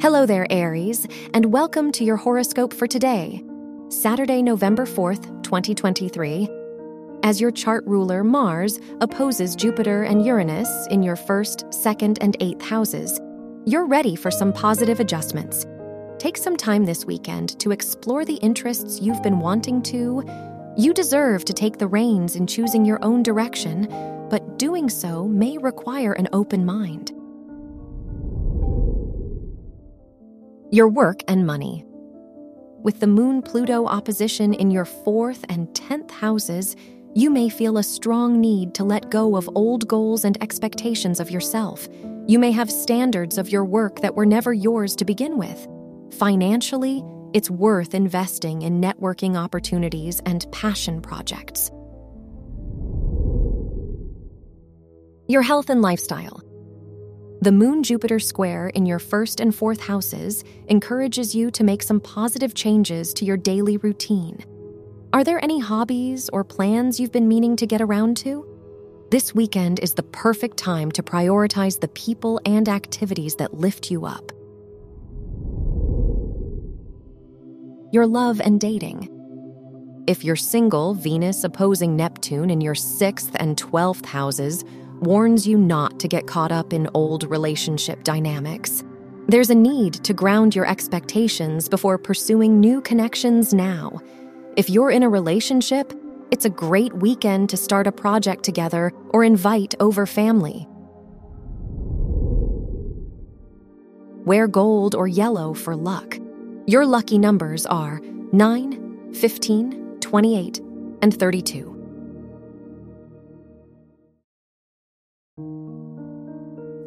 Hello there, Aries, and welcome to your horoscope for today, Saturday, November 4th, 2023. As your chart ruler, Mars, opposes Jupiter and Uranus in your first, second, and eighth houses, you're ready for some positive adjustments. Take some time this weekend to explore the interests you've been wanting to. You deserve to take the reins in choosing your own direction, but doing so may require an open mind. Your work and money. With the Moon Pluto opposition in your fourth and tenth houses, you may feel a strong need to let go of old goals and expectations of yourself. You may have standards of your work that were never yours to begin with. Financially, it's worth investing in networking opportunities and passion projects. Your health and lifestyle. The Moon Jupiter square in your first and fourth houses encourages you to make some positive changes to your daily routine. Are there any hobbies or plans you've been meaning to get around to? This weekend is the perfect time to prioritize the people and activities that lift you up. Your love and dating. If you're single, Venus opposing Neptune in your sixth and twelfth houses warns you not to get caught up in old relationship dynamics. There's a need to ground your expectations before pursuing new connections now. If you're in a relationship, it's a great weekend to start a project together or invite over family. Wear gold or yellow for luck. Your lucky numbers are 9, 15, 28, and 32.